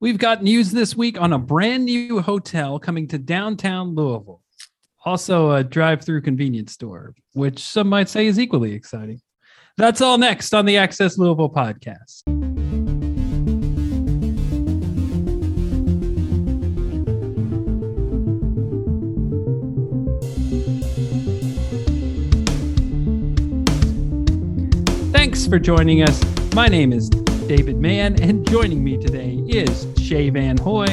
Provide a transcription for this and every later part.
We've got news this week on a brand new hotel coming to downtown Louisville. Also, a drive through convenience store, which some might say is equally exciting. That's all next on the Access Louisville podcast. Thanks for joining us. My name is David Mann, and joining me today is Shea Van Hoy,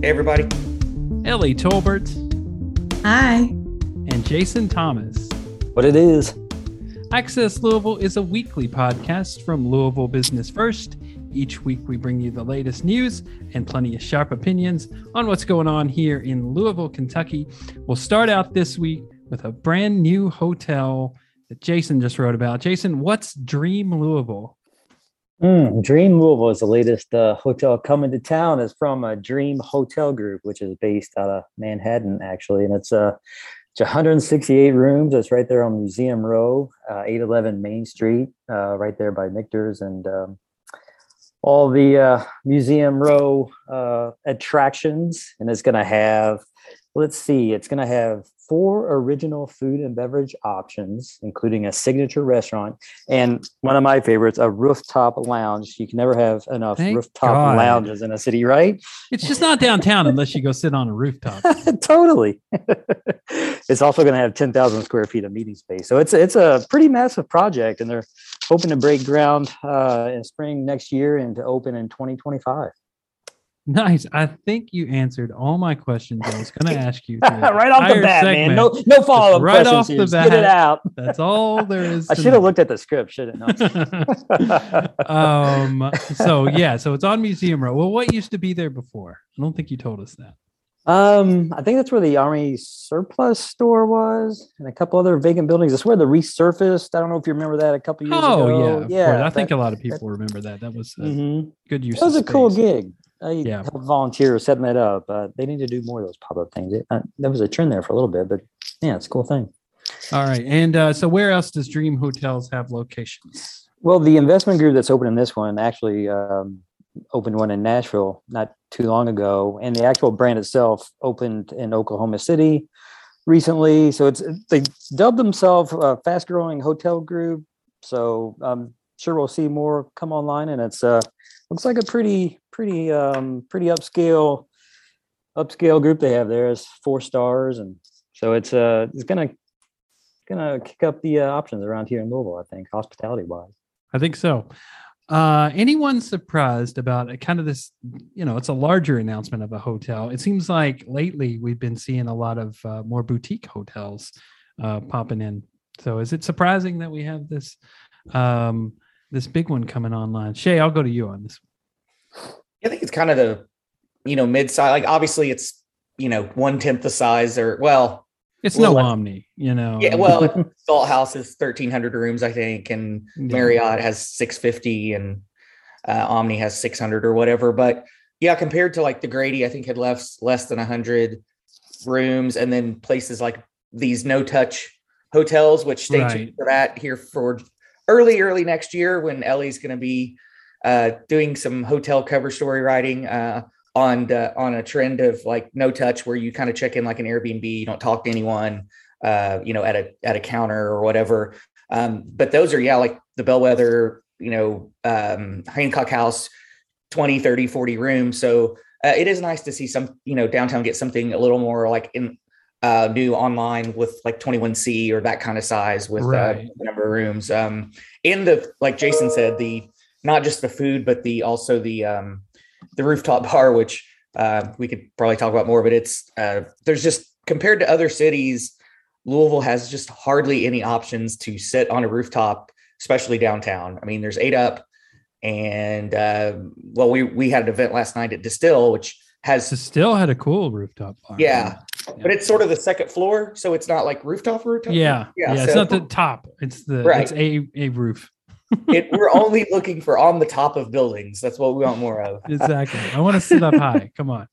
Hey, everybody. Ellie Tolbert, Hi. and Jason Thomas. What it is. Access Louisville is a weekly podcast from Louisville Business First. Each week, we bring you the latest news and plenty of sharp opinions on what's going on here in Louisville, Kentucky. We'll start out this week with a brand new hotel that Jason just wrote about. Jason, what's Dream Louisville? Mm, Dream Louisville is the latest uh, hotel coming to town. It's from a Dream Hotel Group, which is based out of Manhattan, actually, and it's uh, it's 168 rooms. It's right there on Museum Row, uh, 811 Main Street, uh, right there by Michter's and um, all the uh, Museum Row uh, attractions. And it's going to have, let's see, it's going to have four original food and beverage options, including a signature restaurant and one of my favorites, a rooftop lounge. You can never have enough Thank rooftop God. lounges in a city, right? It's just not downtown unless you go sit on a rooftop. totally. it's also going to have 10,000 square feet of meeting space. So it's it's a pretty massive project, and they're hoping to break ground uh, in spring next year and to open in 2025. Nice. I think you answered all my questions I was going to ask you. right off the bat, man. No no follow up right questions. off the Just Get it bat. out. That's all there is. I should have looked at the script, shouldn't I? um so yeah so it's on museum row well what used to be there before i don't think you told us that Um, I think that's where the Army surplus store was, and a couple other vacant buildings. It's where the resurfaced. I don't know if you remember that a couple years oh ago. yeah yeah. course. i think a lot of people remember that that was a mhm. good use That was a cool gig. I Yeah. helped volunteer setting that up. Uh, they need to do more of those pop up things. It, uh, there was a trend there for a little bit, but yeah, it's a cool thing. all right and uh so where else does dream hotels have locations Well, the investment group that's opening this one actually um, opened one in Nashville not too long ago, and the actual brand itself opened in Oklahoma City recently. So it's they dubbed themselves a fast growing hotel group. So I'm sure we'll see more come online, and it's uh looks like a pretty pretty um pretty upscale upscale group they have there. It's four stars, and so it's uh it's gonna gonna kick up the uh, options around here in Louisville. I think hospitality wise. i think so uh anyone surprised about kind of this you know it's a larger announcement of a hotel it seems like lately we've been seeing a lot of uh, more boutique hotels uh popping in so is it surprising that we have this um this big one coming online shea i'll go to you on this I think it's kind of the, you know, mid size. Like, obviously, it's, you know, one tenth the size or, well, it's no let's- omni you know yeah, well, Galt House is 1,300 rooms, I think, and. Marriott has 650 and uh, Omni has 600 or whatever. But yeah, compared to like the Grady, I think had less, less than 100 rooms. And then places like these no touch hotels, which stay tuned Right. for that here for early, early next year when Ellie's going to be uh, doing some hotel cover story writing uh, on the, on a trend of like no touch, where you kind of check in like an Airbnb, you don't talk to anyone, uh, you know, at a at a counter or whatever. Um, but those are yeah, like the Bellwether, you know, um, Hancock House, 20, 30, 40 rooms. So uh, it is nice to see some, you know, downtown get something a little more like in uh, new online with like 21C or that kind of size with Right. uh, the number of rooms. Um, and the like Jason said, the not just the food, but the also the um, the rooftop bar, which uh, we could probably talk about more. But it's uh, there's just compared to other cities, Louisville has just hardly any options to sit on a rooftop, especially downtown. I mean, there's eight up, and uh, well, we we had an event last night at Distil, which has So still had a cool rooftop bar. Yeah. but it's sort of the second floor, so it's not like rooftop rooftop. yeah yeah, Yeah, it's not the top it's the Right. it's a a roof it, we're only looking for on the top of buildings. That's what we want more of. exactly i want to sit up high come on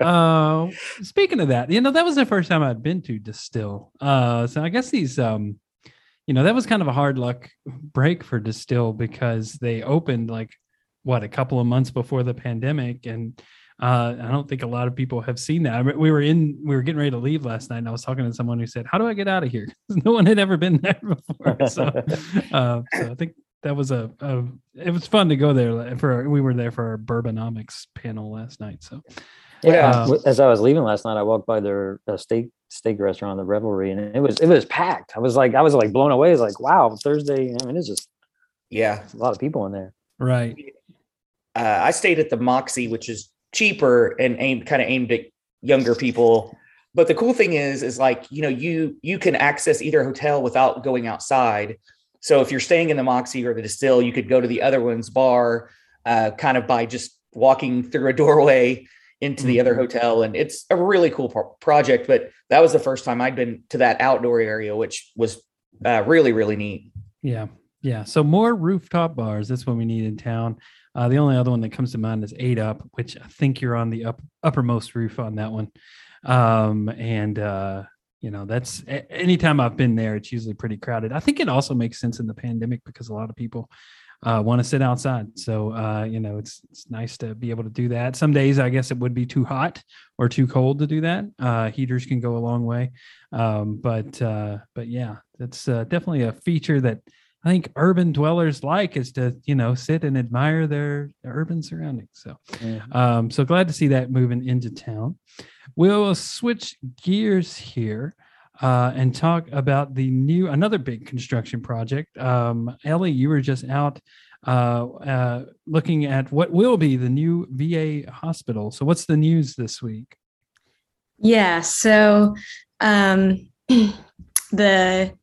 uh speaking of that you know that was the first time i'd been to distil uh so i guess these um you know that was kind of a hard luck break for distil because they opened like what a couple of months before the pandemic, and uh, I don't think a lot of people have seen that. I mean, we were in, we were getting ready to leave last night, and I was talking to someone who said, "How do I get out of here?" no one had ever been there before, so, uh, so I think that was a, a, it was fun to go there for we were there for our Bourbonomics panel last night. So yeah, uh, as I was leaving last night, I walked by their uh, steak steak restaurant, the Revelry, and it was it was packed. I was like I was like blown away. It's like wow, Thursday. I mean, it's just yeah, a lot of people in there. Right. Uh, I stayed at the Moxy, which is cheaper and aimed kind of aimed at younger people. But the cool thing is, is like you know you you can access either hotel without going outside. So if you're staying in the Moxy or the Distil, you could go to the other one's bar, uh, kind of by just walking through a doorway into the other mm-hmm. hotel. And it's a really cool pro- project. But that was the first time I'd been to that outdoor area, which was uh, really, really neat. Yeah. Yeah. So more rooftop bars. That's what we need in town. Uh, the only other one that comes to mind is Eight Up, which I think you're on the up, uppermost roof on that one. Um, and, uh, you know, that's anytime I've been there, it's usually pretty crowded. I think it also makes sense in the pandemic because a lot of people uh, want to sit outside. So uh, you know, it's it's nice to be able to do that. Some days, I guess it would be too hot or too cold to do that. Uh, heaters can go a long way, um, but uh, but yeah, that's uh, definitely a feature that I think urban dwellers like is to you know sit and admire their urban surroundings. So mm-hmm. um, so glad to see that moving into town. We'll switch gears here uh, and talk about the new another big construction project. Um, Ellie, you were just out uh, uh, looking at what will be the new VA hospital. So, what's the news this week? Yeah, so um, the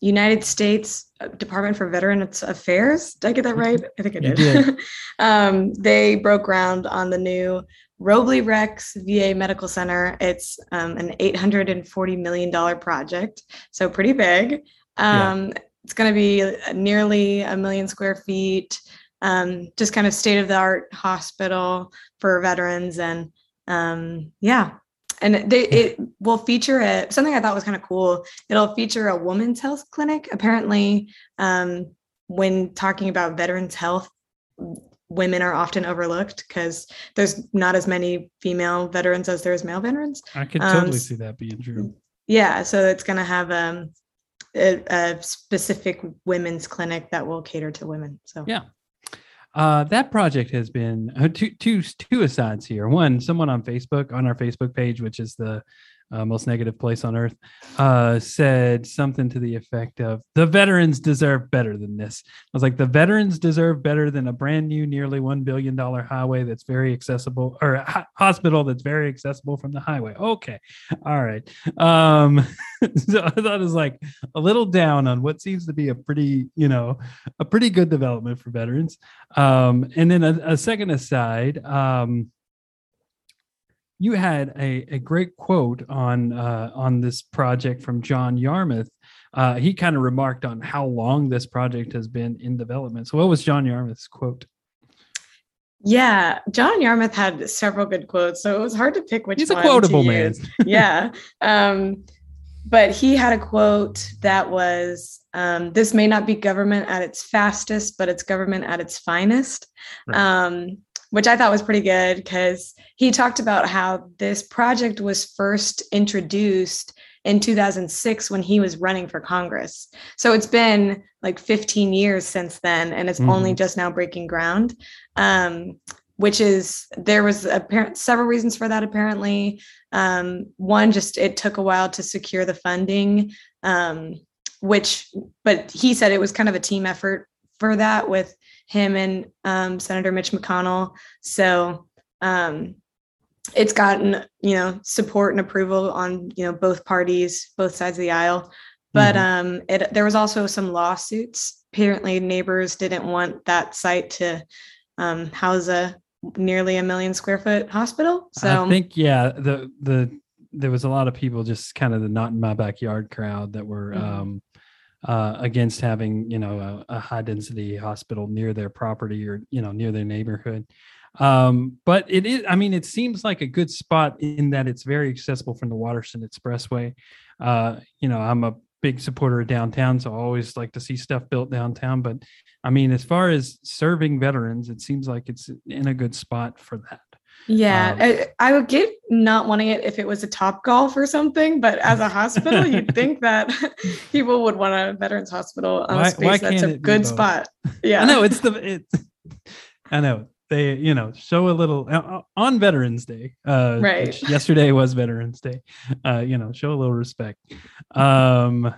United States Department for Veterans Affairs. Did I get that right? I think I did. um, they broke ground on the new Robley Rex VA Medical Center. It's um, an $840 million project, so pretty big. Um, yeah. It's going to be nearly a million square feet, um, just kind of state of the art hospital for veterans. And um, yeah, and they, it will feature a, something I thought was kind of cool. It'll feature a women's health clinic. Apparently, um, when talking about veterans health, women are often overlooked because there's not as many female veterans as there is male veterans. I could totally um, see that being true. Yeah, so it's going to have um, a, a, specific women's clinic that will cater to women. So yeah. Uh, that project has been uh, two, two, two asides here. One, someone on Facebook, on our Facebook page, which is the uh, most negative place on earth, uh, said something to the effect of the veterans deserve better than this. I was like, the veterans deserve better than a brand new, nearly $1 billion highway that's very accessible or hospital that's very accessible from the highway. Okay. All right. Um, so I thought it was like a little down on what seems to be a pretty, you know, a pretty good development for veterans. Um, and then a, a second aside, um, you had a, a great quote on uh, on this project from John Yarmuth. Uh, he kind of remarked on how long this project has been in development. So, what was John Yarmuth's quote? Yeah, John Yarmuth had several good quotes, so it was hard to pick which. He's a quotable man. yeah, um, but he had a quote that was, um, "This may not be government at its fastest, but it's government at its finest." Right. Um, which I thought was pretty good because he talked about how this project was first introduced in 2006 when he was running for Congress. So it's been like 15 years since then, and it's mm-hmm. only just now breaking ground. Um, which is there was apparent several reasons for that apparently um, one just it took a while to secure the funding um, which but he said it was kind of a team effort for that with him and um, Senator Mitch McConnell. So um, it's gotten you know support and approval on you know both parties, both sides of the aisle. But mm-hmm. um, it, there was also some lawsuits. Apparently, neighbors didn't want that site to um, house a nearly a million square foot hospital. So I think yeah, the the there was a lot of people just kind of the not in my backyard crowd that were mm-hmm. um, uh, against having you know a, a, high density hospital near their property or you know near their neighborhood um, but it is i mean it seems like a good spot in that it's very accessible from the Watterson expressway uh, you know i'm a big supporter of downtown, so I always like to see stuff built downtown. But I mean, as far as serving veterans, it seems like it's in a good spot for that. Yeah, Um, I, I would get not wanting it if it was a Topgolf or something, but as a hospital, you'd think that people would want a veterans hospital on Why- space why that's a good spot. Yeah. I know it's the it's. I know they you know show a little uh, on Veterans Day. Uh, Right. yesterday was Veterans Day. Uh, you know, show a little respect. Um,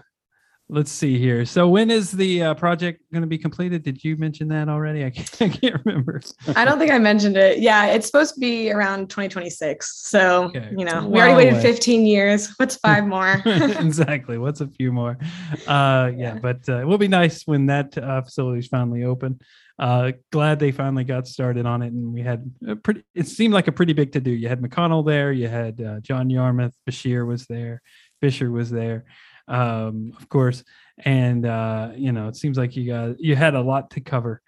let's see here. So when is the uh, project going to be completed? Did you mention that already? I can't, I can't remember. I don't think I mentioned it. Yeah, it's supposed to be around 2026. So, Okay. you know, we already waited away. 15 years. What's five more? exactly. What's a few more? Uh, yeah, Yeah. but uh, it will be nice when that uh, facility is finally open. Uh, glad they finally got started on it, and we had a pretty. It seemed like a pretty big to do. You had McConnell there, you had uh, John Yarmuth, Beshear was there, Fischer was there, um, of course, and uh, you know it seems like you got you had a lot to cover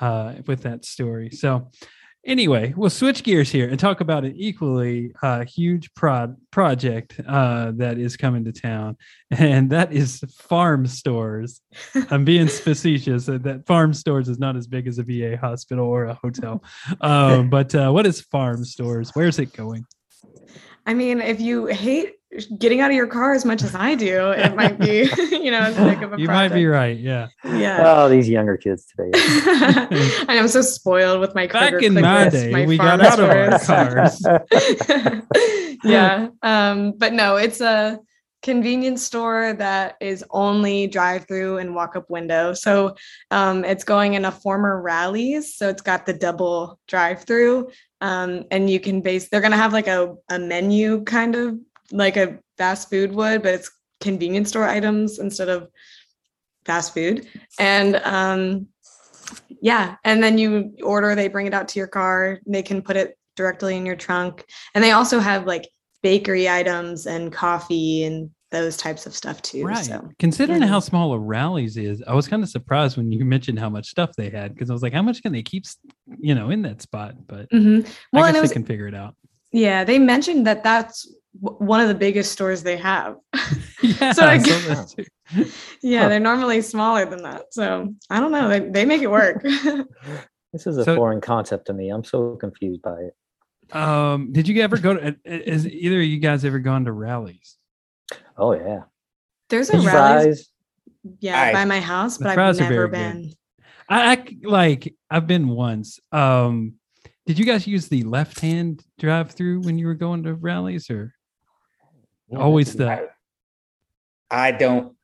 uh, with that story. So anyway, we'll switch gears here and talk about an equally uh, huge prod project uh, that is coming to town, and that is farm stores. I'm being facetious. That farm stores is not as big as a VA hospital or a hotel, um, but uh, what is farm stores? Where's it going? I mean, if you hate getting out of your car as much as I do, it might be, you know, as big of a You might be right. Yeah. Yeah. Oh, these younger kids today. and I'm so spoiled with my Back in my Click day, my we got out of our cars. yeah. Um, but no, it's a convenience store that is only drive through and walk up window. So um, it's going in a former Rally's. So it's got the double drive through. Um, and you can base, they're going to have like a, a menu kind of like a fast food would, but it's convenience store items instead of fast food. And um, yeah, and then you order, they bring it out to your car, they can put it directly in your trunk. And they also have like bakery items and coffee and those types of stuff too. Right. So Considering yeah. how small a Rally's is, I was kind of surprised when you mentioned how much stuff they had because I was like, how much can they keep, you know, in that spot? But Mhm. well, I guess it was they can figure it out. yeah, they mentioned that that's one of the biggest stores they have. yeah. So I guess- yeah, Huh. they're normally smaller than that. So I don't know. They, they make it work. This is a So- foreign concept to me. I'm so confused by it. um, did you ever go to? Has either of you guys ever gone to Rally's? Oh yeah. There's a Fish rally, fries. yeah, I- by my house, but I've are very never good. been. I, I c- like. I've been once. Um, did you guys use the left hand drive through when you were going to Rally's, or Yeah, always that's- the? I don't.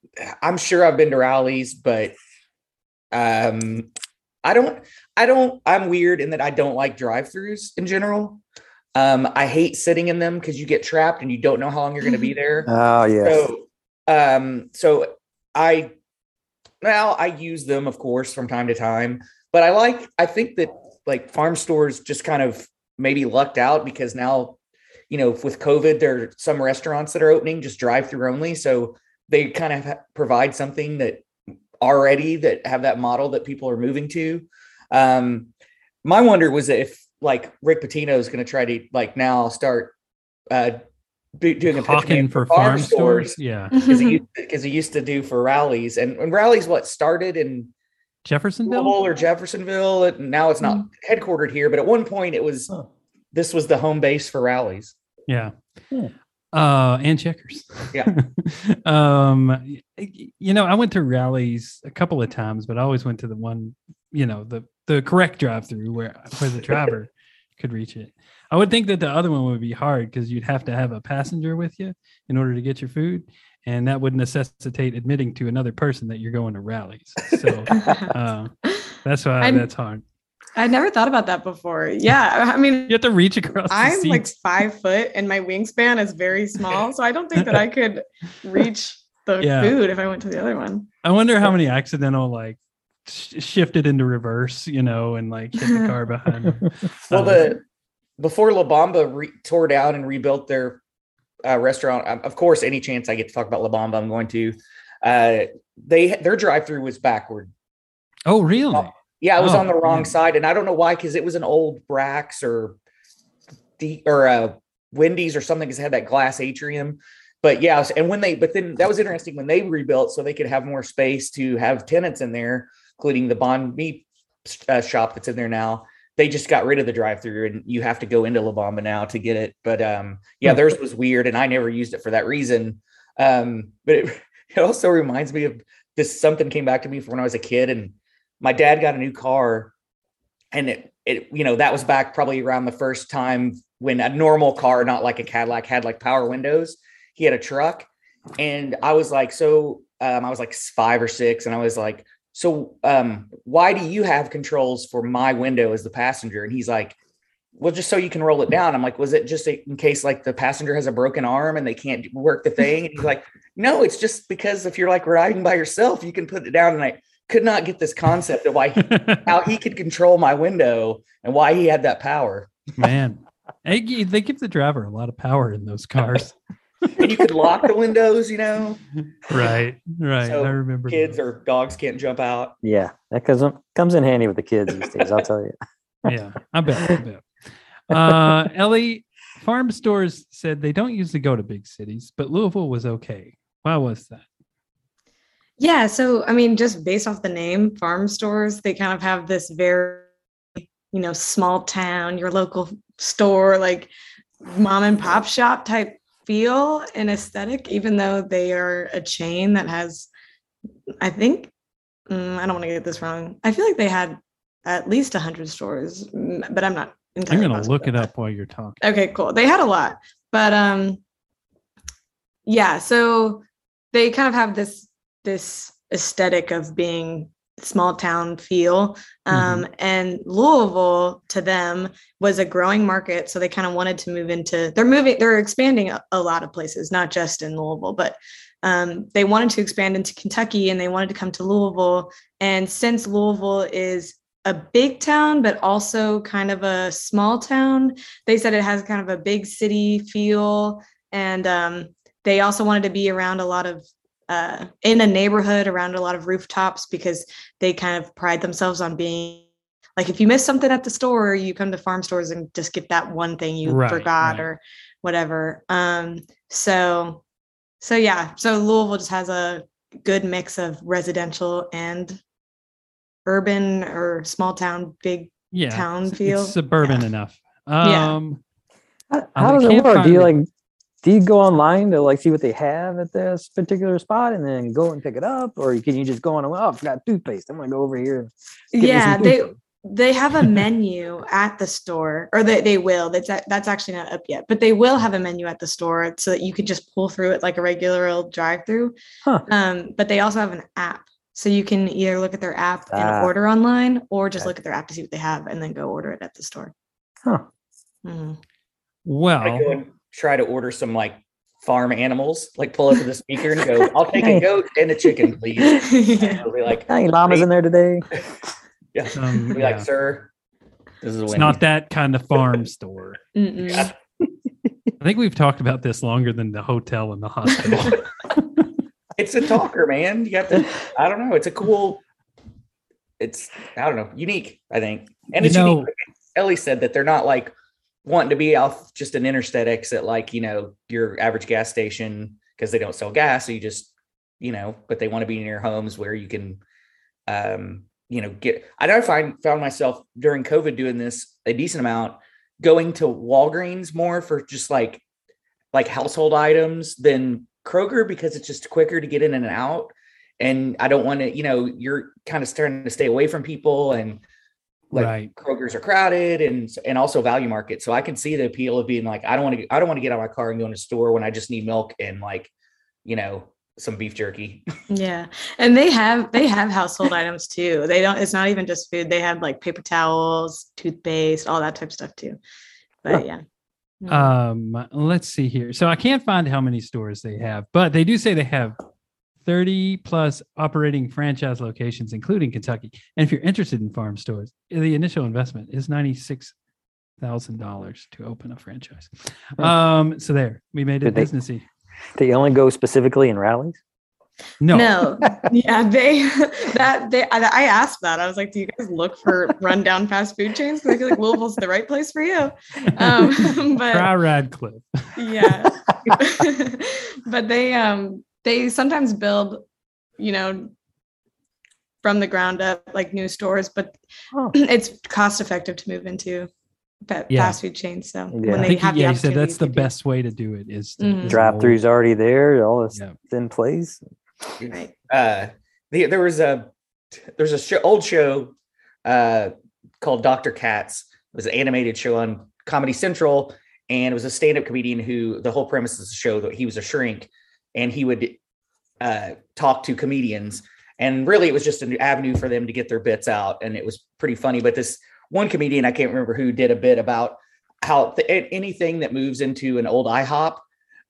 I'm sure I've been to Rally's, but um, I don't. I don't. I'm weird in that I don't like drive-throughs in general. Um, I hate sitting in them because you get trapped and you don't know how long you're going to be there. Oh yes. So, um, so I, well, I use them, of course, from time to time, but I like, I think that like farm stores just kind of maybe lucked out because now, you know, with COVID, there are some restaurants that are opening just drive through only. So they kind of provide something that already that have that model that people are moving to. Um, my wonder was if like Rick Pitino is going to try to like now start, uh, doing a pitch Hawking for farm stores. Yeah, because he, used to- 'cause he used to do for Rally's and, and Rally's what started in Jeffersonville. Louisville or Jeffersonville and now it's not headquartered here but at one point it was Huh. this was the home base for Rally's Yeah. Hmm. Uh, and checkers. Yeah. um, y- y- you know, I went to Rally's a couple of times, but I always went to the one, you know, the the correct drive through where where the driver could reach it. I would think that the other one would be hard because you'd have to have a passenger with you in order to get your food, and that would necessitate admitting to another person that you're going to Rally's. So uh, that's why I'm- that's hard. I never thought about that before. Yeah, I mean, You have to reach across. I'm like five foot and my wingspan is very small, so I don't think that I could reach the Yeah. food if I went to the other one. I wonder how many accidental like sh- shifted into reverse, you know, and like hit the car behind. them. well the before La Bamba re- tore down and rebuilt their uh, restaurant um, of course any chance I get to talk about La Bamba I'm going to uh they their drive through was backward oh, really? Yeah, I was Oh, on the wrong man. side, and I don't know why because it was an old Brax or D or uh, Wendy's or something because it had that glass atrium. but yeah, and when they, but then that was interesting when they rebuilt so they could have more space to have tenants in there, including the Bond Meat uh, shop that's in there now. They just got rid of the drive-through, and you have to go into La Bamba now to get it. But um, yeah, theirs was weird, and I never used it for that reason. Um, but it, it also reminds me of this. Something came back to me from when I was a kid, and my dad got a new car, and it, it, you know, that was back probably around the first time when a normal car, not like a Cadillac, had like power windows. He had a truck and i was like so um, i was like five or six and i was like so um, why do you have controls for my window as the passenger? And he's like well just so you can roll it down. I'm like was it just in case like the passenger has a broken arm and they can't work the thing? And he's like no it's just because if you're like riding by yourself you can put it down and i could not get this concept of why he, how he could control my window and why he had that power man they give the driver a lot of power in those cars and you could lock the windows, you know. Right, right. So I remember kids that. or dogs can't jump out. Yeah, that comes comes in handy with the kids these days. I'll tell you. yeah, I bet. I bet. Uh, Ellie, farm stores said they don't usually go to big cities, but Louisville was okay. Why was that? Yeah, so I mean, just based off the name, farm stores, they kind of have this very, you know, small town, your local store, like mom and pop shop type feel and aesthetic, even though they are a chain that has, I think, mm, I don't want to get this wrong. I feel like they had at least 100 stores, but I'm not. I'm going to look it up while you're talking. Okay, cool. They had a lot, but um, yeah. So they kind of have this this aesthetic of being small town feel. Um, mm-hmm. And Louisville to them was a growing market. So they kind of wanted to move into, they're moving, they're expanding a, a lot of places, not just in Louisville, but um, they wanted to expand into Kentucky and they wanted to come to Louisville. And since Louisville is a big town, but also kind of a small town, they said it has kind of a big city feel. And um, they also wanted to be around a lot of uh, in a neighborhood around a lot of rooftops because they kind of pride themselves on being like if you miss something at the store you come to farm stores and just get that one thing you right, forgot right. or whatever um so so yeah so louisville just has a good mix of residential and urban or small town big yeah, town feel suburban yeah. enough um yeah. how, how does it work do you like do you go online to like see what they have at this particular spot and then go and pick it up or can you just go on and oh I forgot toothpaste i'm gonna go over here yeah they they have a menu at the store or they, they will that's that's actually not up yet but they will have a menu at the store so that you could just pull through it like a regular old drive through huh. um, but they also have an app so you can either look at their app and ah. order online or just okay. look at their app to see what they have and then go order it at the store huh mm-hmm. well try to order some like farm animals, like pull up to the speaker and go, I'll take a goat and a chicken, please. And be like, any llamas in there today? yeah. Um, be yeah. like, sir, this is it's not that kind of farm store. Yeah. I think we've talked about this longer than the hotel and the hospital. it's a talker, man. You have to, I don't know. It's a cool, it's, I don't know, unique, I think. And it's know, unique. Ellie said that they're not like wanting to be off just an interstate exit like you know your average gas station because they don't sell gas so you just you know but they want to be near homes where you can um you know get i know i find found myself during covid doing this a decent amount going to walgreens more for just like like household items than kroger because it's just quicker to get in and out. And i don't want to you know you're kind of starting to stay away from people and like right. Kroger's are crowded and and also value market. So I can see the appeal of being like, I don't want to I don't want to get out of my car and go in a store when I just need milk and like, you know, some beef jerky. yeah. And they have they have household items too. They don't it's not even just food. They have like paper towels, toothpaste, all that type of stuff too. But yeah. Mm. Um let's see here. So I can't find how many stores they have, but they do say they have 30 plus operating franchise locations, including Kentucky. And if you're interested in farm stores, the initial investment is $96,000 to open a franchise. Um, so there, we made it Did businessy. They, they only go specifically in Rally's? No. No. yeah, they that they I, I asked that. I was like, do you guys look for rundown fast food chains? Because I feel like Louisville's the right place for you. Um, but Try Radcliffe. yeah but they um they sometimes build you know from the ground up like new stores but Oh. it's cost effective to move into fa- Yeah. fast food chains so Yeah. when I they think have yeah, the he said that's the do- best way to do it is to, Mhm. Drive roll. throughs already there. All this Yeah. in place. right uh the, there was a there's a show, old show uh called Dr. Katz. It was an animated show on Comedy Central, and it was a stand-up comedian who the whole premise of the show that he was a shrink, and he would uh talk to comedians, and really it was just an avenue for them to get their bits out, and it was pretty funny. But this one comedian I can't remember who did a bit about how th- anything that moves into an old IHOP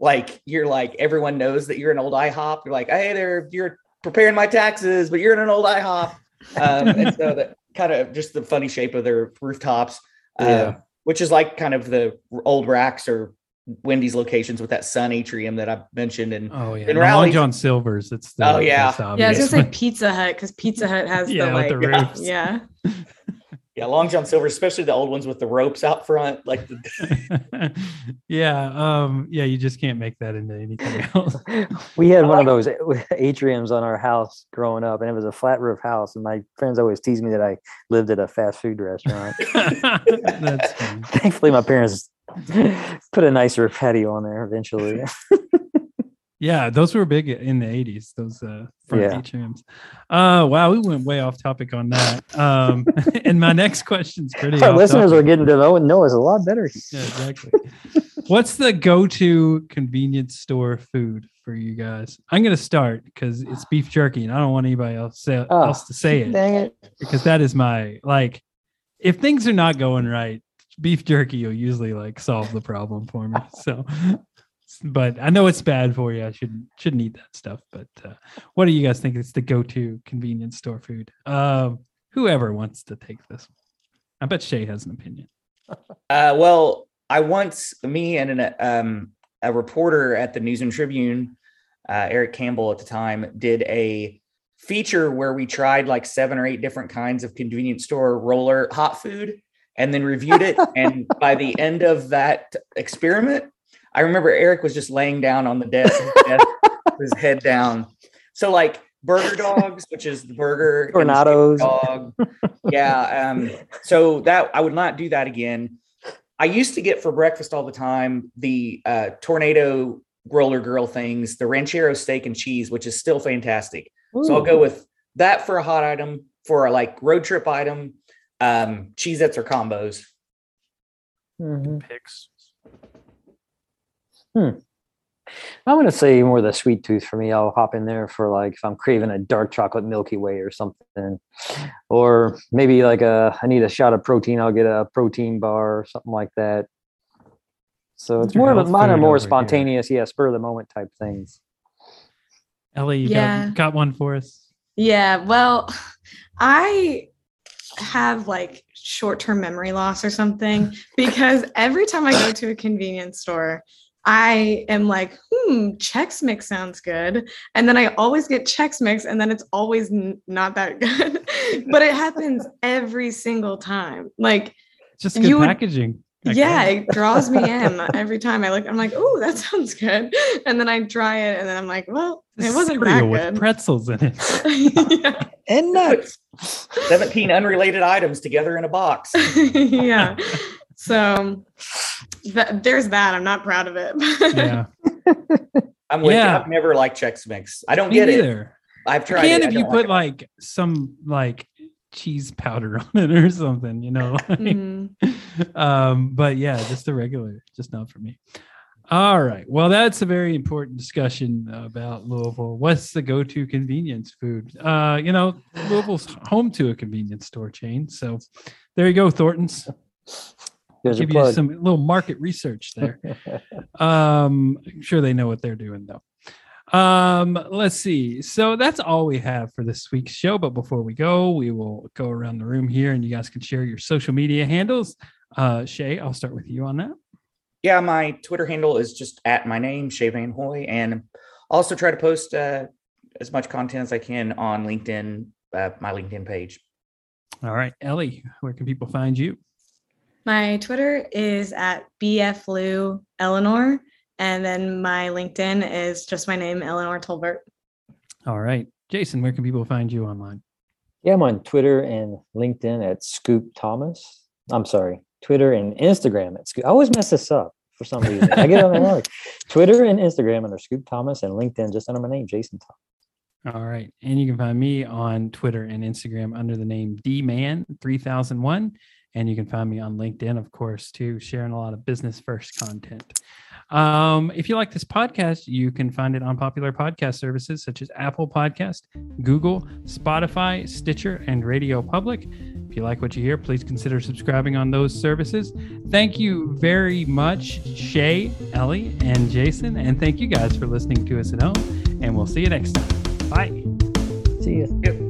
like you're like everyone knows that you're an old IHOP. You're like, hey there, you're preparing my taxes, but you're in an old IHOP. Um, and so that kind of just the funny shape of their rooftops, uh, Yeah. which is like kind of the old Rax or Wendy's locations with that sun atrium that I mentioned. And Oh yeah, In and Long John Silver's. It's the Oh, yeah. most yeah i was gonna say pizza hut because pizza hut has yeah, the with like the roofs. yeah yeah, Long John Silver, especially the old ones with the ropes out front, like the, yeah, um, yeah, you just can't make that into anything else. We had one of those atriums on our house growing up, and it was a flat roof house. And my friends always teased me that I lived at a fast food restaurant. That's funny. Thankfully, my parents put a nicer patio on there eventually. Yeah, those were big in the '80s. Those uh, front Yeah. atriums. Uh, wow, we went way off topic on that. Um, and my next question's pretty. Our listeners topic. are getting to know, know us a lot better. Yeah, exactly. What's the go-to convenience store food for you guys? I'm gonna start because it's beef jerky, and I don't want anybody else, say, Oh, else to say it Dang it. because that is my like. If things are not going right, beef jerky will usually like solve the problem for me. So, but I know it's bad for you. I shouldn't shouldn't eat that stuff. But uh, what do you guys think is the go-to convenience store food? Um, whoever wants to take this. I bet Shea has an opinion. Uh, well, I once me and an, um, a reporter at the News and Tribune, uh, Eric Campbell at the time, did a feature where we tried like seven or eight different kinds of convenience store roller hot food and then reviewed it. and by the end of that experiment, I remember Eric was just laying down on the desk, desk his head down. So like burger dogs, which is the burger Tornadoes. dog. Yeah. Um, so that I would not do that again. I used to get for breakfast all the time the uh, tornado roller girl things, the ranchero steak and cheese, which is still fantastic. So I'll go with that for a hot item, for a like road trip item, um, Cheez-Its or combos. Mhm. Picks. I'm gonna say more the sweet tooth for me. I'll hop in there for like if I'm craving a dark chocolate Milky Way or something, or maybe like a I need a shot of protein. I'll get a protein bar or something like that. So it's Your more of a, health mine are more over here. spontaneous, yeah, spur of the moment type things. Ellie, you Yeah. got, got one for us? Yeah, well, I have like short term memory loss or something because every time I go to a convenience store, I am like, hmm, Chex Mix sounds good. And then I always get Chex Mix, and then it's always n- not that good. but it happens every single time. Like, It's just good would- packaging. I yeah, it draws me in every time I look. I'm like, oh, that sounds good. And then I try it, and then I'm like, well, it wasn't that cereal with good. pretzels in it. yeah. And nuts. 17 unrelated items together in a box. yeah. So that, there's that. I'm not proud of it. yeah, I'm with Yeah. you. I've never liked Chex Mix. I don't me get it. I've I tried can it. I if you don't put like like some like cheese powder on it or something, you know. like- Mhm. Um, but yeah, just the regular, just not for me. All right. Well, that's a very important discussion about Louisville. What's the go-to convenience food? Uh, you know, Louisville's home to a convenience store chain. So there you go, Thornton's. There's a Give you some little market research there. um, I'm sure they know what they're doing though. Um, let's see. So that's all we have for this week's show. But before we go, we will go around the room here and you guys can share your social media handles. Uh, Shea, I'll start with you on that. Yeah, my Twitter handle is just at my name, Shea Van Hoy, and also try to post uh, as much content as I can on LinkedIn, uh, my LinkedIn page. All right, Ellie, where can people find you? My Twitter is at bflou Eleanor, and then my LinkedIn is just my name, Eleanor Tolbert. All right, Jason, where can people find you online? Yeah, I'm on Twitter and LinkedIn at Scoop Thomas. I'm sorry, Twitter and Instagram at Scoop. I always mess this up for some reason. I get on the Twitter and Instagram under Scoop Thomas and LinkedIn just under my name, Jason Thomas. All right. And you can find me on Twitter and Instagram under the name DMan3001. And you can find me on LinkedIn, of course, too, sharing a lot of business first content. Um, if you like this podcast, you can find it on popular podcast services such as Apple Podcast, Google, Spotify, Stitcher, and Radio Public. If you like what you hear, please consider subscribing on those services. Thank you very much, Shea, Ellie, and Jason. And thank you guys for listening to us at home. And we'll see you next time. Bye. See you. Yep.